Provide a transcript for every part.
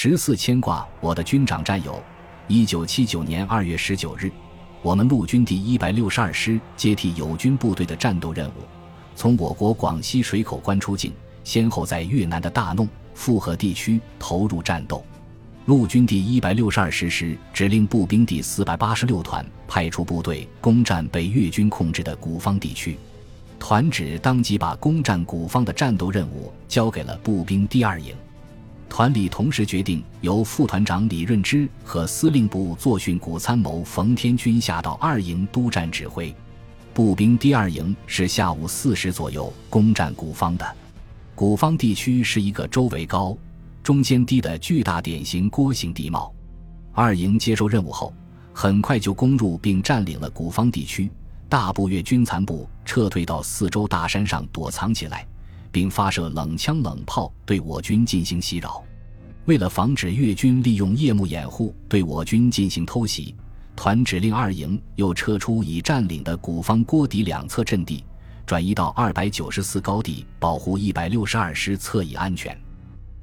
十四牵挂我的军长战友。一九七九年二月十九日，我们陆军第一百六十二师接替友军部队的战斗任务，从我国广西水口关出境，先后在越南的大弄、富河地区投入战斗。陆军第一百六十二师师指令步兵第四百八十六团派出部队攻占被越军控制的古方地区，团指当即把攻占古方的战斗任务交给了步兵第二营。团里同时决定由副团长李润之和司令部作训股参谋冯天军下到二营督战指挥。步兵第二营是下午四时左右攻占古方的。古方地区是一个周围高。中间低的巨大典型锅形地貌，二营接受任务后，很快就攻入并占领了古方地区。大部越军残部撤退到四周大山上躲藏起来，并发射冷枪冷炮对我军进行袭扰。为了防止越军利用夜幕掩护对我军进行偷袭，团指令二营又撤出已占领的古方锅底两侧阵地，转移到二百九十四高地，保护一百六十二师侧翼安全。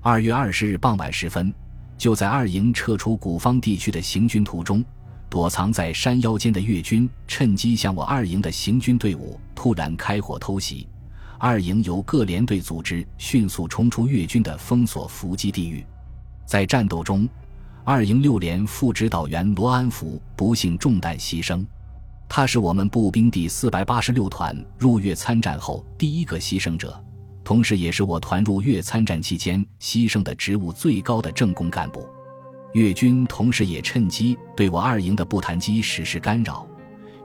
二月二十日傍晚时分，就在二营撤出古方地区的行军途中，躲藏在山腰间的越军趁机向我二营的行军队伍突然开火偷袭。二营由各连队组织，迅速冲出越军的封锁伏击地域。在战斗中，二营六连副指导员罗安福不幸中弹牺牲，他是我们步兵第四百八十六团入越参战后第一个牺牲者。同时，也是我团入越参战期间牺牲的职务最高的政工干部。越军同时也趁机对我二营的步弹机实施干扰，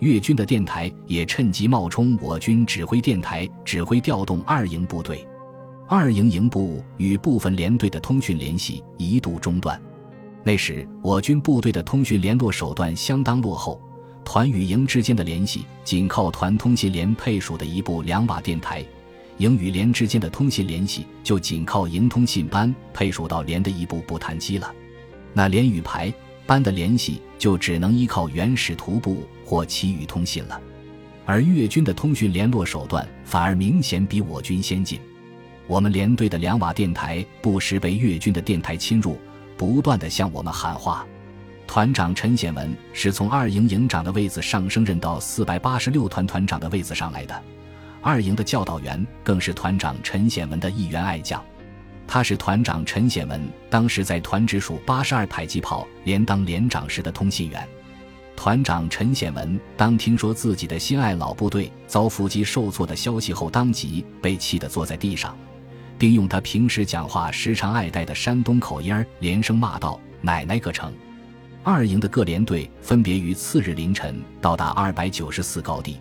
越军的电台也趁机冒充我军指挥电台，指挥调动二营部队。二营营部与部分连队的通讯联系一度中断。那时，我军部队的通讯联络手段相当落后，团与营之间的联系仅靠团通信连配属的一部两瓦电台。营与连之间的通信联系就仅靠营通信班配属到连的一部步弹机了，那连与排般的联系就只能依靠原始徒步或其余通信了。而越军的通讯联络手段反而明显比我军先进，我们连队的两瓦电台不时被越军的电台侵入，不断的向我们喊话。团长陈显文是从二营营长的位子上升任到四百八十六团团长的位子上来的。二营的教导员更是团长陈显文的一员爱将，他是团长陈显文当时在团直属八十二迫击炮连当连长时的通信员。团长陈显文当听说自己的心爱老部队遭伏击受挫的消息后，当即被气得坐在地上，并用他平时讲话时常爱带的山东口音儿连声骂道：“奶奶个成！”二营的各连队分别于次日凌晨到达二百九十四高地。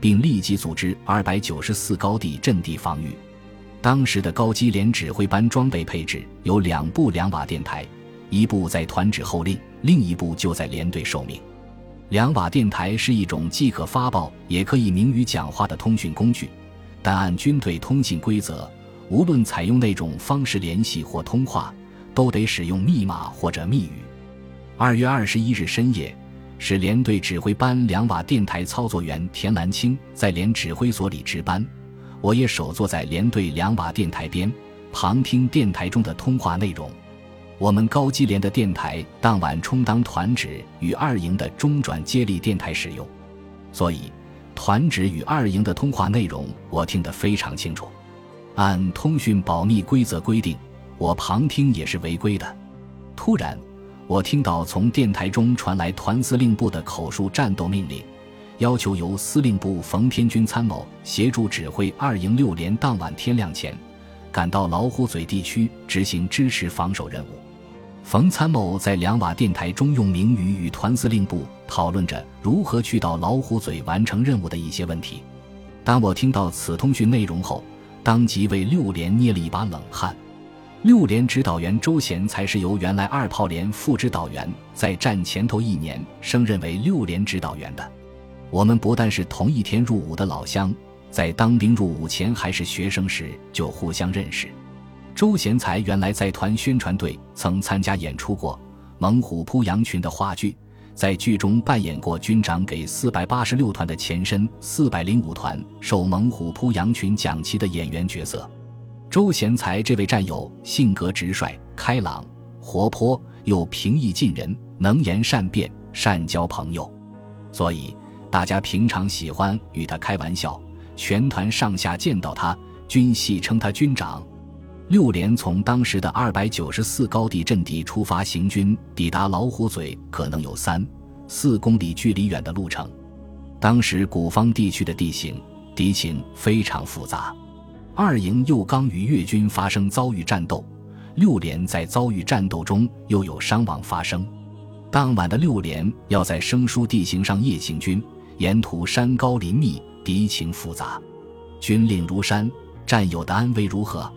并立即组织二百九十四高地阵地防御。当时的高机连指挥班装备配置有两部两瓦电台，一部在团指后令，另一部就在连队受命。两瓦电台是一种既可发报也可以明语讲话的通讯工具，但按军队通信规则，无论采用那种方式联系或通话，都得使用密码或者密语。二月二十一日深夜。是连队指挥班两瓦电台操作员田兰青在连指挥所里值班，我也守坐在连队两瓦电台边，旁听电台中的通话内容。我们高机连的电台当晚充当团指与二营的中转接力电台使用，所以团指与二营的通话内容我听得非常清楚。按通讯保密规则规定，我旁听也是违规的。突然。我听到从电台中传来团司令部的口述战斗命令，要求由司令部冯天军参谋协助指挥二营六连，当晚天亮前赶到老虎嘴地区执行支持防守任务。冯参谋在两瓦电台中用明语与团司令部讨论着如何去到老虎嘴完成任务的一些问题。当我听到此通讯内容后，当即为六连捏了一把冷汗。六连指导员周贤才是由原来二炮连副指导员在战前头一年升任为六连指导员的。我们不但是同一天入伍的老乡，在当兵入伍前还是学生时就互相认识。周贤才原来在团宣传队曾参加演出过《猛虎扑羊群》的话剧，在剧中扮演过军长给四百八十六团的前身四百零五团受猛虎扑羊群讲旗的演员角色。周贤才这位战友性格直率、开朗、活泼又平易近人，能言善辩，善交朋友，所以大家平常喜欢与他开玩笑。全团上下见到他，均戏称他军长。六连从当时的二百九十四高地阵地出发行军，抵达老虎嘴可能有三四公里距离远的路程。当时古方地区的地形敌情非常复杂，二营又刚与越军发生遭遇战斗，六连在遭遇战斗中又有伤亡发生。当晚的六连要在生疏地形上夜行军，沿途山高林密，敌情复杂，军令如山，战友的安危如何？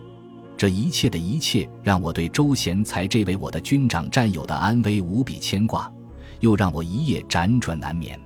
这一切的一切，让我对周贤才这位我的军长战友的安危无比牵挂，又让我一夜辗转难眠。